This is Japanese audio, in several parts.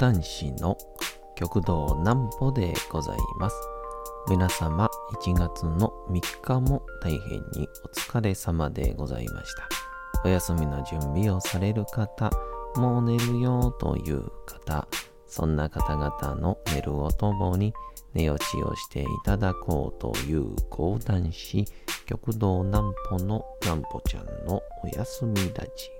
講談師の極道南歩でございます。皆様1月の3日も大変にお疲れ様でございました。お休みの準備をされる方、もう寝るよという方、そんな方々の寝るをともに寝落ちをしていただこうという講談師、極道南歩の南歩ちゃんのお休みラジオ。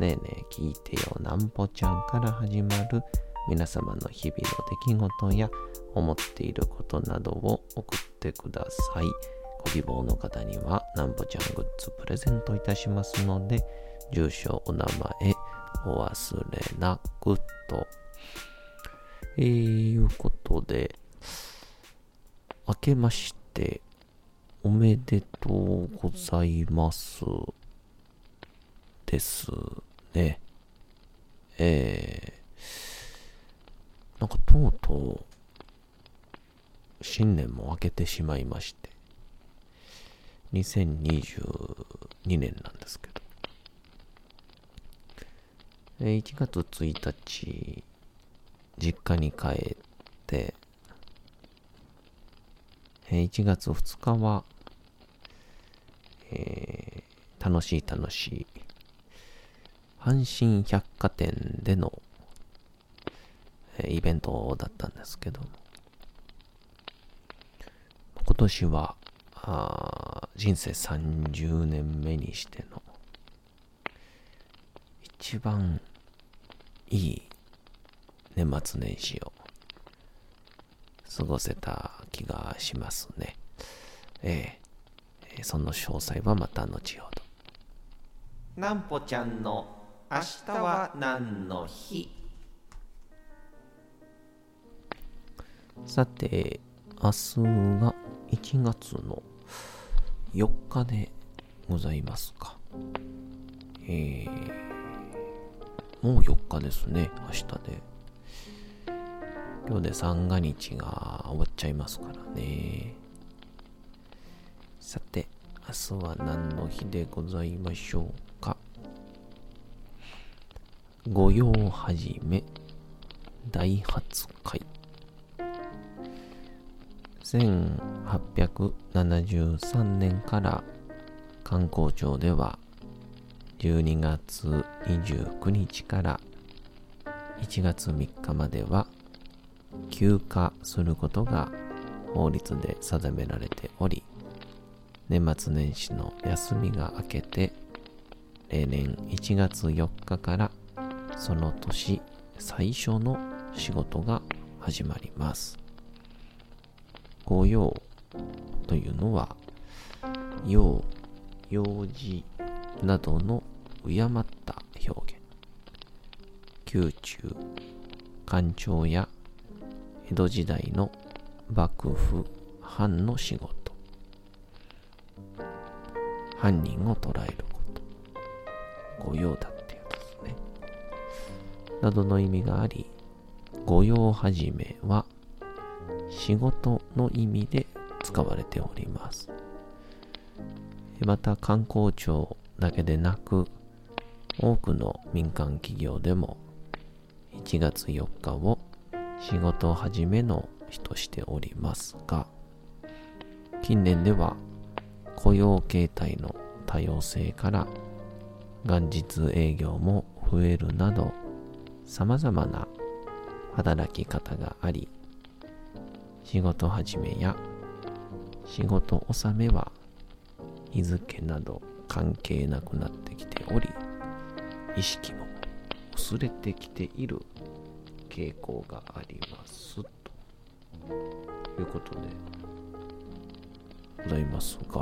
ねえねえ聞いてよなんぽちゃんから始まる皆様の日々の出来事や思っていることなどを送ってください。ご希望の方にはなんぽちゃんグッズプレゼントいたしますので、住所、お名前、お忘れなくと。えー、いうことで、明けましておめでとうございます。ですね。えー、なんかとうとう、新年も明けてしまいまして、2022年なんですけど、えー1月1日、実家に帰って、えー1月2日は、えー楽しい楽しい、阪神百貨店での、えイベントだったんですけども、今年は、あ人生30年目にしての、一番いい年末年始を過ごせた気がしますね。えええーその詳細はまた後ほど。なんぽちゃんの明日は何の日？さて、明日が1月の4日でございますか。えー、もう4日ですね、明日で。今日で三が日が終わっちゃいますからね。さて、明日は何の日でございましょう。御用始め、大発会。1873年から観光庁では12月29日から1月3日までは休暇することが法律で定められており年末年始の休みが明けて例年1月4日からその年最初の仕事が始まります。御用というのは用用事などの敬った表現。宮中官庁や江戸時代の幕府藩の仕事。犯人を捕らえること。御用だっていうですねなどの意味があり御用始めは仕事の意味で使われております。また観光庁だけでなく多くの民間企業でも1月4日を仕事始めの日としておりますが近年では雇用形態の多様性から元日営業も増えるなど様々な働き方があり仕事始めや仕事納めは日付など関係なくなってきており意識も薄れてきている傾向がありますということでございますが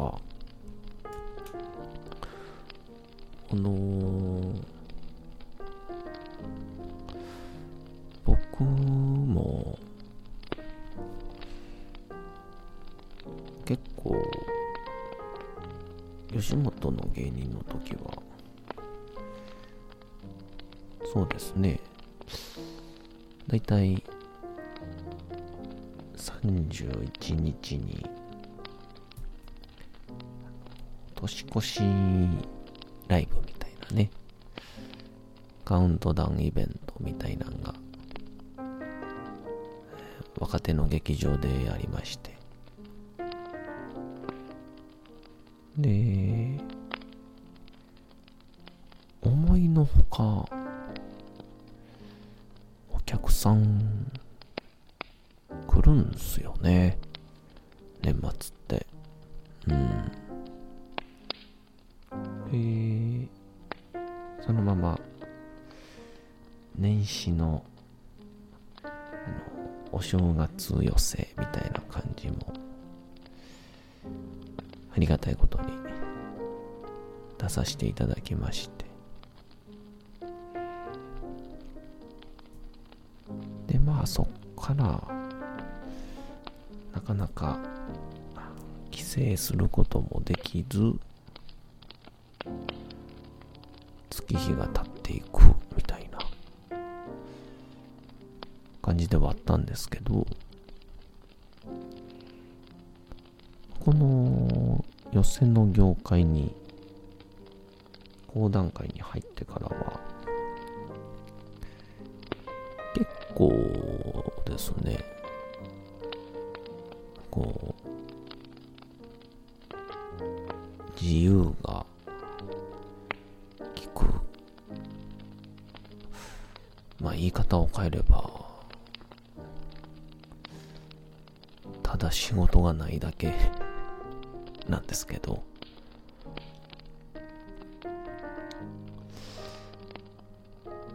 あのー僕も結構吉本の芸人の時はそうですね。だいたい31日に年越しライブみたいなね。カウントダウンイベントみたいなのが若手の劇場でありまして。で思いのほかお客さん来るんすよね。年末って。うん。寄せみたいな感じもありがたいことに出させていただきまして。でまあそっからなかなか帰省することもできず月日が経っていくみたいな感じではあったんですけどの予選の業界に講談会に入ってからは結構ですねこう自由が利く。まあ言い方を変えればただ仕事がないだけ。なんですけど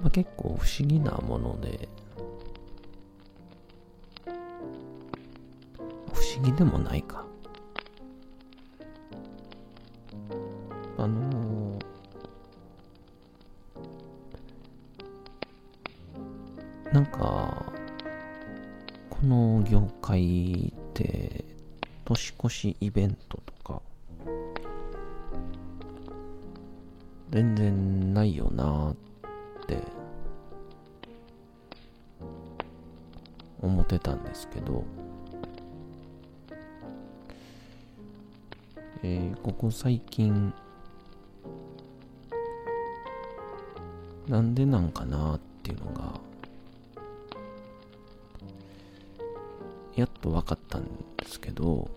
まあ、結構不思議なもので不思議でもないか。あのー、なんかこの業界って年越しイベントと最近なんでなんかなっていうのがやっと分かったんですけど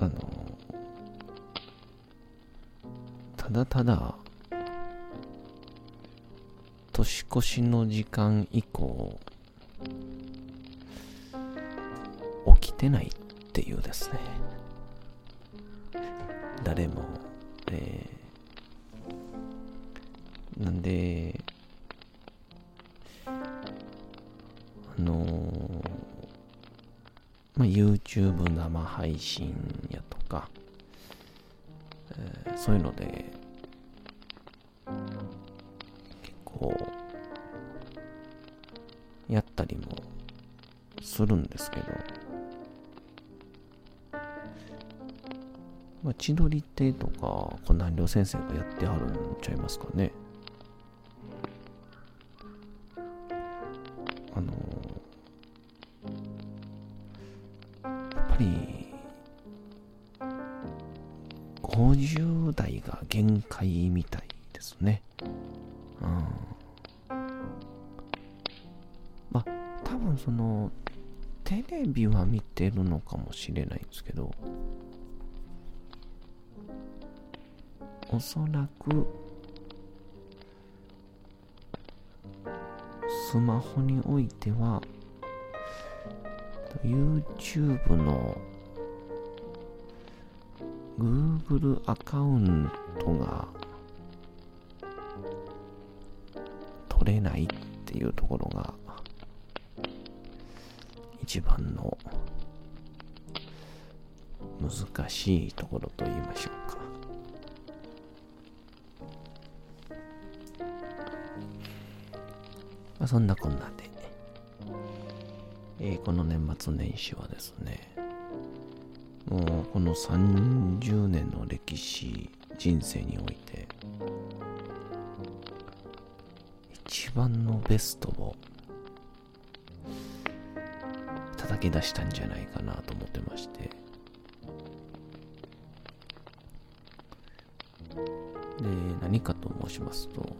あのただただ年越しの時間以降起きてないっていうですね。誰も、えー、なんであのー、まあ、YouTube 生配信やとか、えー、そういうので結構やったりもするんですけど。まあ、千鳥亭とか、こう南陵先生がやってはるんちゃいますかね。あのー、やっぱり、50代が限界みたいですね。うん。まあ、多分その、テレビは見てるのかもしれないんですけど、おそらくスマホにおいては YouTube の Google アカウントが取れないっていうところが一番の難しいところと言いましょうか。まあ、そんなこんなで、えー、この年末年始はですね、もうこの30年の歴史、人生において、一番のベストを叩き出したんじゃないかなと思ってまして、で、何かと申しますと、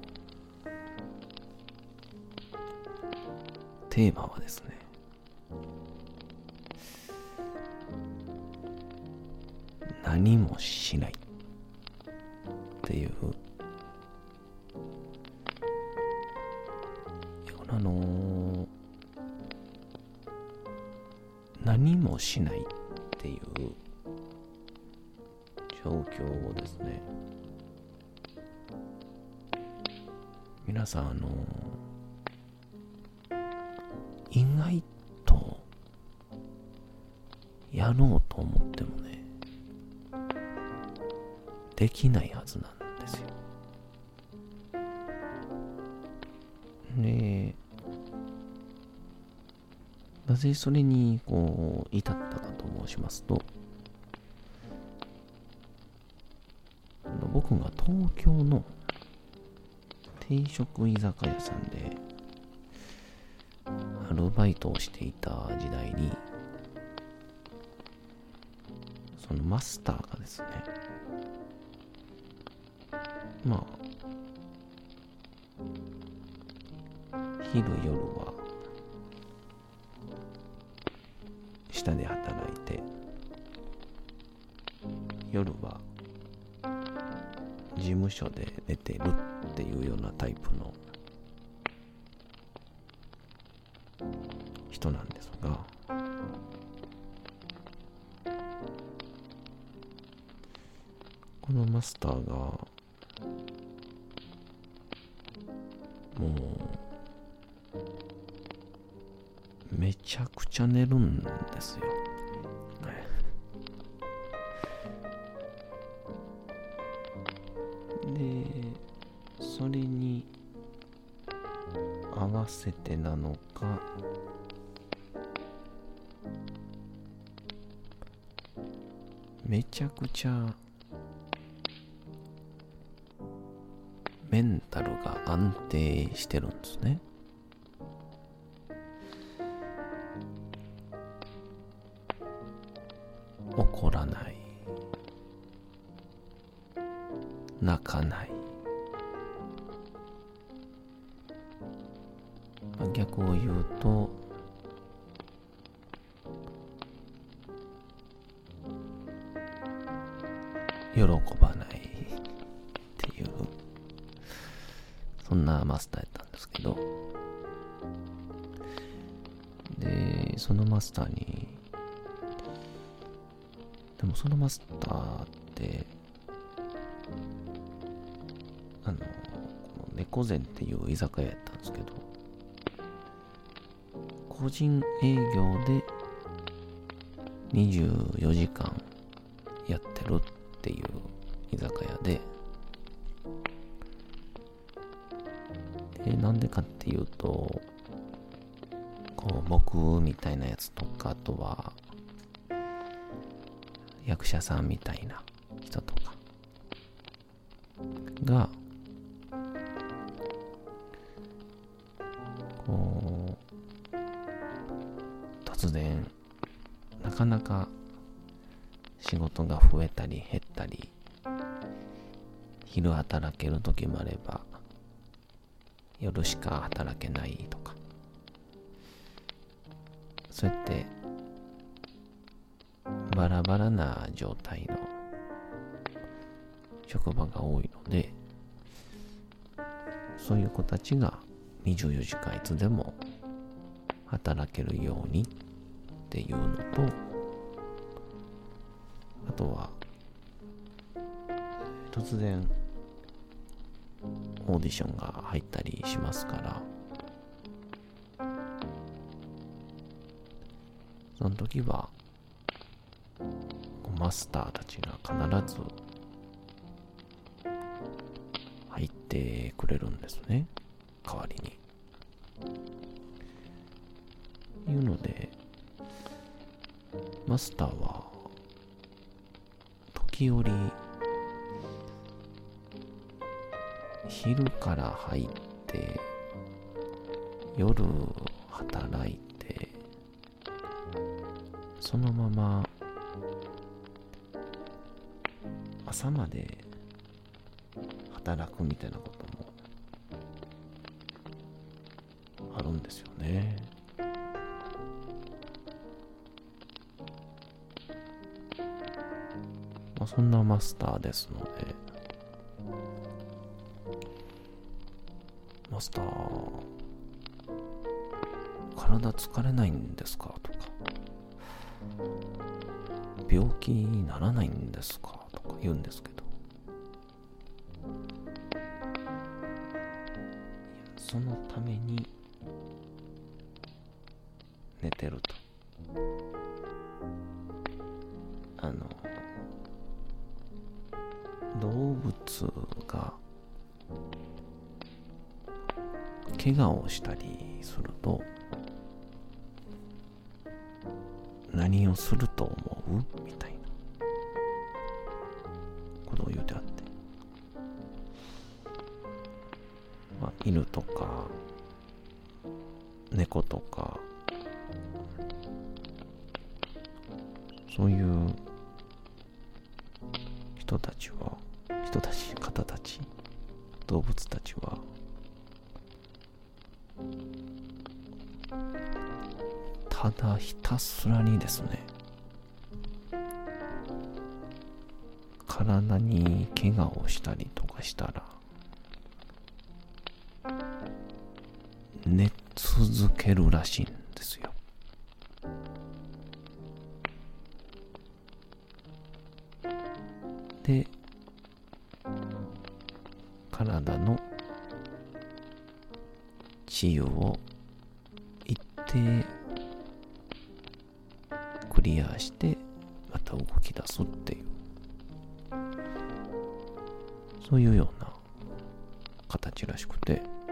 テーマはですね、何もしないっていう、あのー、何もしないっていう。状況をですね、皆さん、あのー、やろうと思ってもね、できないはずなんですよ。で、なぜそれにこう至ったかと申しますと、僕が東京の定食居酒屋さんでアルバイトをしていた時代にそのマスターがですねまあ昼夜は下で働いて夜は事務所で寝てるっていうようなタイプの人なんですがこのマスターがもうめちゃくちゃ寝るんですよ。でそれに合わせてなのかめちゃくちゃ安定してるんですね。怒らない。泣かない。逆を言うと喜ばないそんなマスターやったんですけど。でそのマスターにでもそのマスターってあの猫膳っていう居酒屋やったんですけど個人営業で24時間やってるっていう居酒屋で、なんでかっていうと、こう、僕みたいなやつとか、あとは、役者さんみたいな人とかが、こう突然なかなか仕事が増えたり減ったり昼働ける時もあれば夜しか働けないとか。そうやってバラバラな状態の職場が多いのでそういう子たちが24時間いつでも働けるようにっていうのと、あとは、突然、オーディションが入ったりしますからその時はマスターたちが必ず入ってくれるんですね代わりに。いうのでマスターは時折昼から入って、夜働いて、そのまま朝まで働くみたいなこともあるんですよね。まあ、そんなマスターですので、マスター、体疲れないんですか？とか、病気にならないんですか？とか言うんですけど、そのために怪我をしたりすると何をすると思う？みたいな。ことを言うてあって、まあ、犬とか猫とかそういう人たちはひたすらにですね。体に怪我をしたりとかしたら寝続けるらしいんですよ。で体の治癒を一定アしてまた動き出すっていう。そういうような形らしくてって。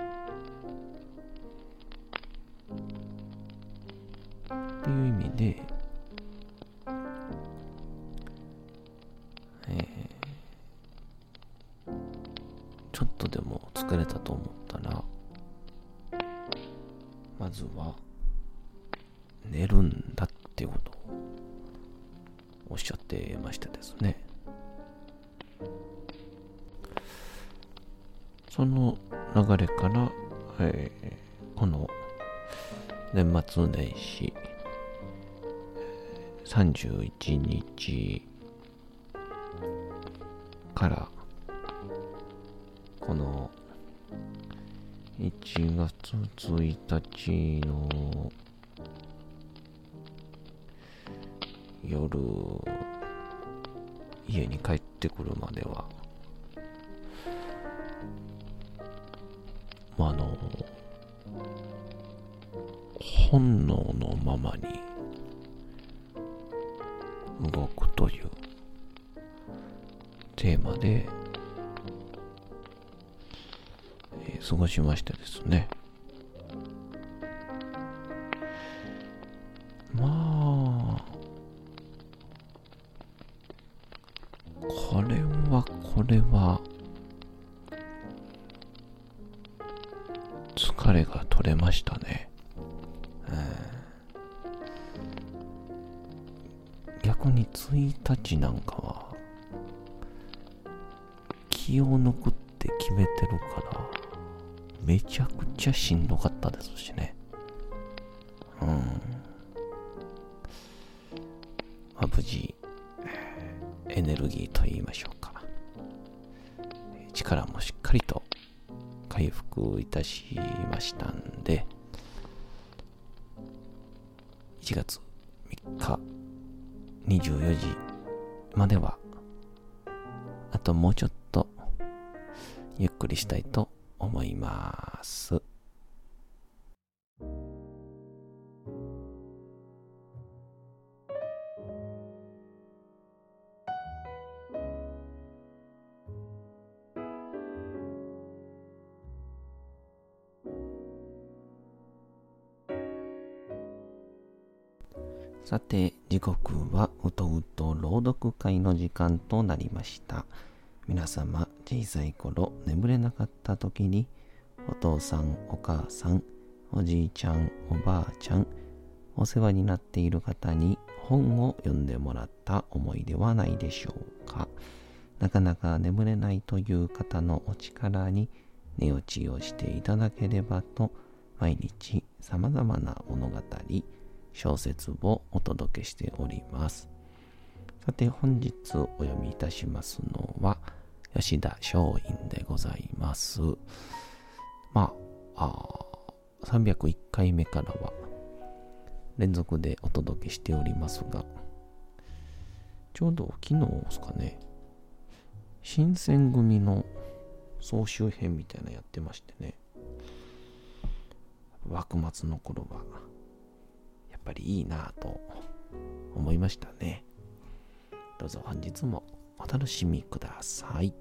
その流れから、えー、この年末年始31日からこの1月1日の夜家に帰ってくるまでは本能のままに動くというテーマで、え、過ごしましてですね。ルギーと言いましょうか。力もしっかりと回復いたしましたんで、1月3日24時までは、あともうちょっとゆっくりしたいと思います。間となりました。皆様、小さい頃眠れなかった時に、お父さん、お母さん、おじいちゃん、おばあちゃん、お世話になっている方に本を読んでもらった思いではないでしょうか。なかなか眠れないという方のお力に寝落ちをしていただければと、毎日様々な物語、小説をお届けしております。さて本日お読みいたしますのは吉田松陰でございます。まあ、あ301回目からは連続でお届けしておりますが、ちょうど昨日ですかね、新選組の総集編みたいなやってましてね、幕末の頃はやっぱりいいなぁと思いましたね。どうぞ本日もお楽しみください。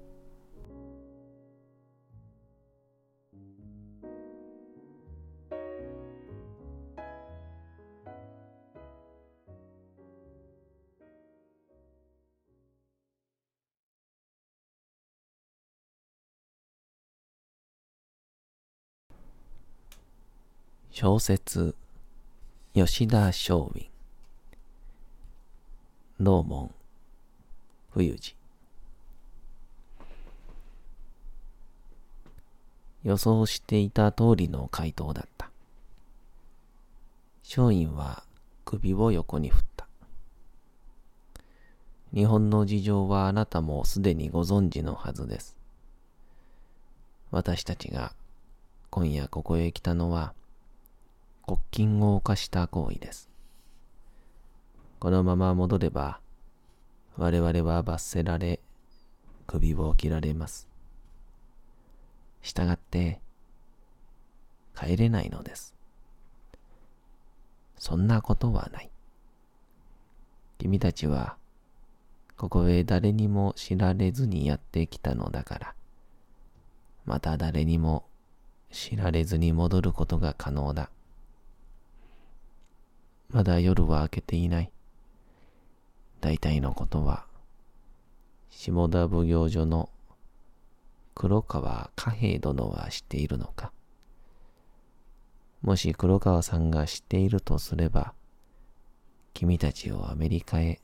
小説吉田松陰道門冬治予想していた通りの回答だった。松陰は首を横に振った。日本の事情はあなたもすでにご存知のはずです。私たちが今夜ここへ来たのは国禁を犯した行為です。このまま戻れば、我々は罰せられ、首を切られます。したがって、帰れないのです。そんなことはない。君たちは、ここへ誰にも知られずにやってきたのだから、また誰にも知られずに戻ることが可能だ。まだ夜は明けていない。大体のことは、下田奉行所の黒川貨幣殿は知っているのか？もし黒川さんが知っているとすれば、君たちをアメリカへ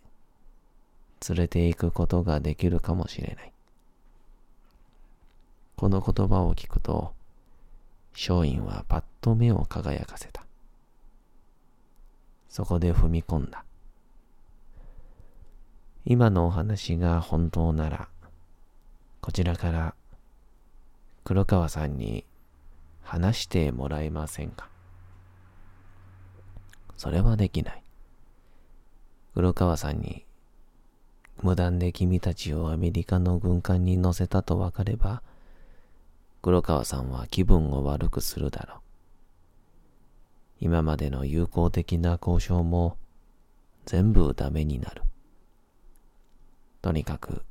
連れて行くことができるかもしれない。この言葉を聞くと、松陰はパッと目を輝かせた。そこで踏み込んだ。今のお話が本当なら、こちらから黒川さんに話してもらえませんか？それはできない。黒川さんに無断で君たちをアメリカの軍艦に乗せたと分かれば、黒川さんは気分を悪くするだろう。今までの友好的な交渉も全部ダメになる。とにかく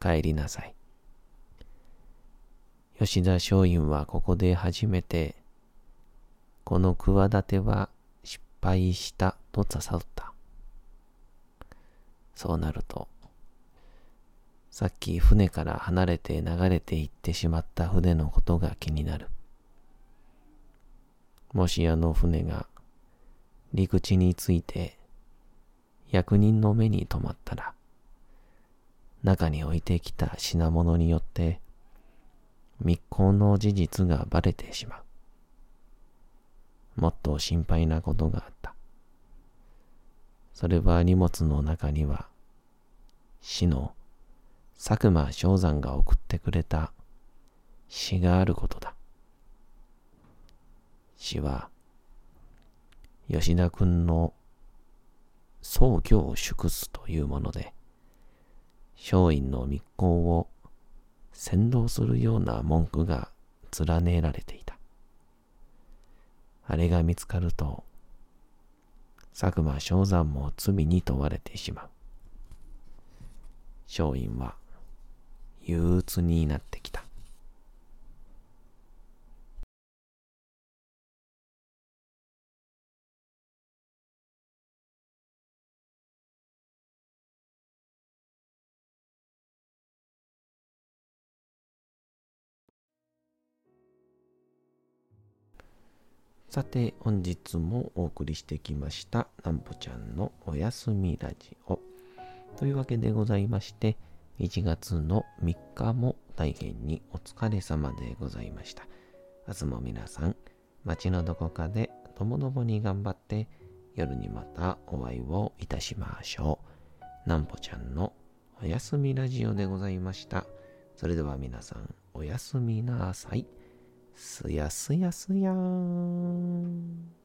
帰りなさい。吉田松陰はここで初めてこの企ては失敗したと誘った。そうなると、さっき船から離れて流れていってしまった船のことが気になる。もしあの船が陸地について役人の目に留まったら、中に置いてきた品物によって密航の事実がバレてしまう。もっと心配なことがあった。それは荷物の中には死の佐久間正山が送ってくれた詩があることだ。詩は、吉田君の葬儀を祝すというもので、松陰の密航を先導するような文句が連ねられていた。あれが見つかると、佐久間正山も罪に問われてしまう。松陰は憂鬱になってきた。さて、本日もお送りしてきました、なんぽちゃんのおやすみラジオ。というわけでございまして、1月の3日も大変にお疲れ様でございました。明日も皆さん、街のどこかでともどもに頑張って、夜にまたお会いをいたしましょう。なんぽちゃんのおやすみラジオでございました。それでは皆さん、おやすみなさい。すやすやすやーん。